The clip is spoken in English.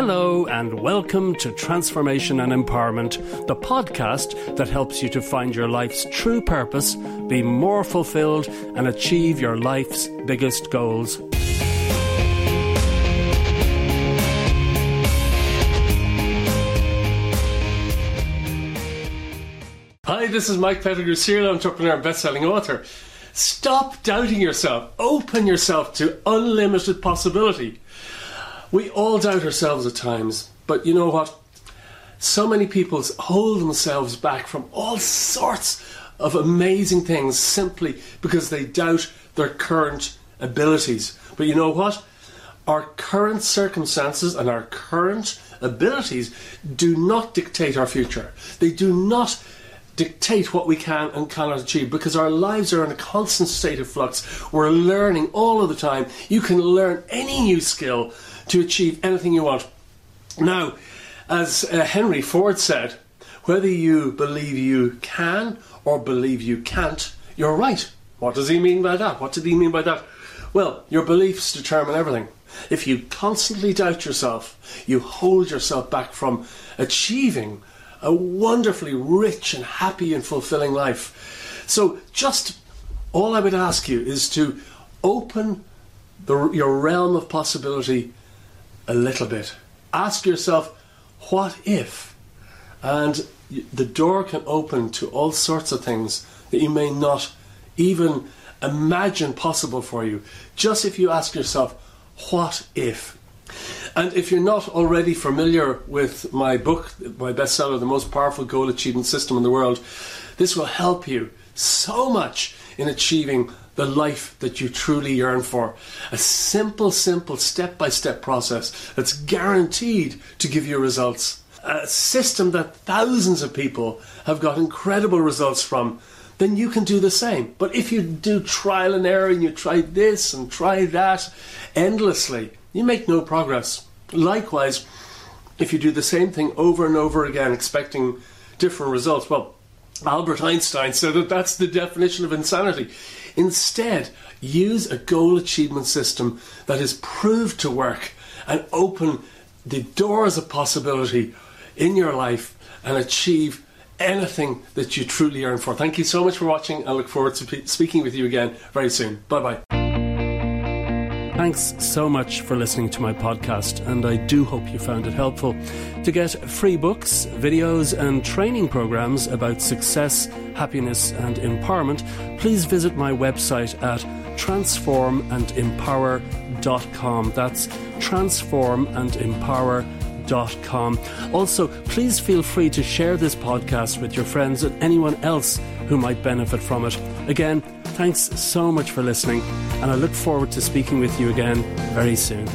and welcome to Transformation and Empowerment, the podcast that helps you to find your life's true purpose, be more fulfilled, and achieve your life's biggest goals. Hi, this is Mike Pettigrew, serial entrepreneur and best-selling author. Stop doubting yourself. Open yourself to unlimited possibility. We all doubt ourselves at times, but you know what? So many people hold themselves back from all sorts of amazing things simply because they doubt their current abilities. But you know what? Our current circumstances and our current abilities do not dictate our future. They do not dictate what we can and cannot achieve because our lives are in a constant state of flux. We're learning all of the time. You can learn any new skill to achieve anything you want. Now, as uh, Henry Ford said, whether you believe you can or believe you can't, you're right. What does he mean by that? What did he mean by that? Well, your beliefs determine everything. If you constantly doubt yourself, you hold yourself back from achieving a wonderfully rich and happy and fulfilling life. So, just all I would ask you is to open the, your realm of possibility a little bit. Ask yourself, what if? And the door can open to all sorts of things that you may not even imagine possible for you. Just if you ask yourself, what if? And if you're not already familiar with my book, my bestseller, The Most Powerful Goal Achievement System in the World, this will help you so much in achieving the life that you truly yearn for. A simple, simple, step by step process that's guaranteed to give you results. A system that thousands of people have got incredible results from. Then you can do the same. But if you do trial and error and you try this and try that endlessly, you make no progress. Likewise, if you do the same thing over and over again, expecting different results, well, Albert Einstein said that that's the definition of insanity. Instead, use a goal achievement system that is proved to work and open the doors of possibility in your life and achieve anything that you truly yearn for. Thank you so much for watching. I look forward to speaking with you again very soon. Bye bye. Thanks so much for listening to my podcast, and I do hope you found it helpful. To get free books, videos, and training programs about success, happiness, and empowerment, please visit my website at transformandempower.com. That's transformandempower.com. Also, please feel free to share this podcast with your friends and anyone else who might benefit from it. Again, Thanks so much for listening, and I look forward to speaking with you again very soon.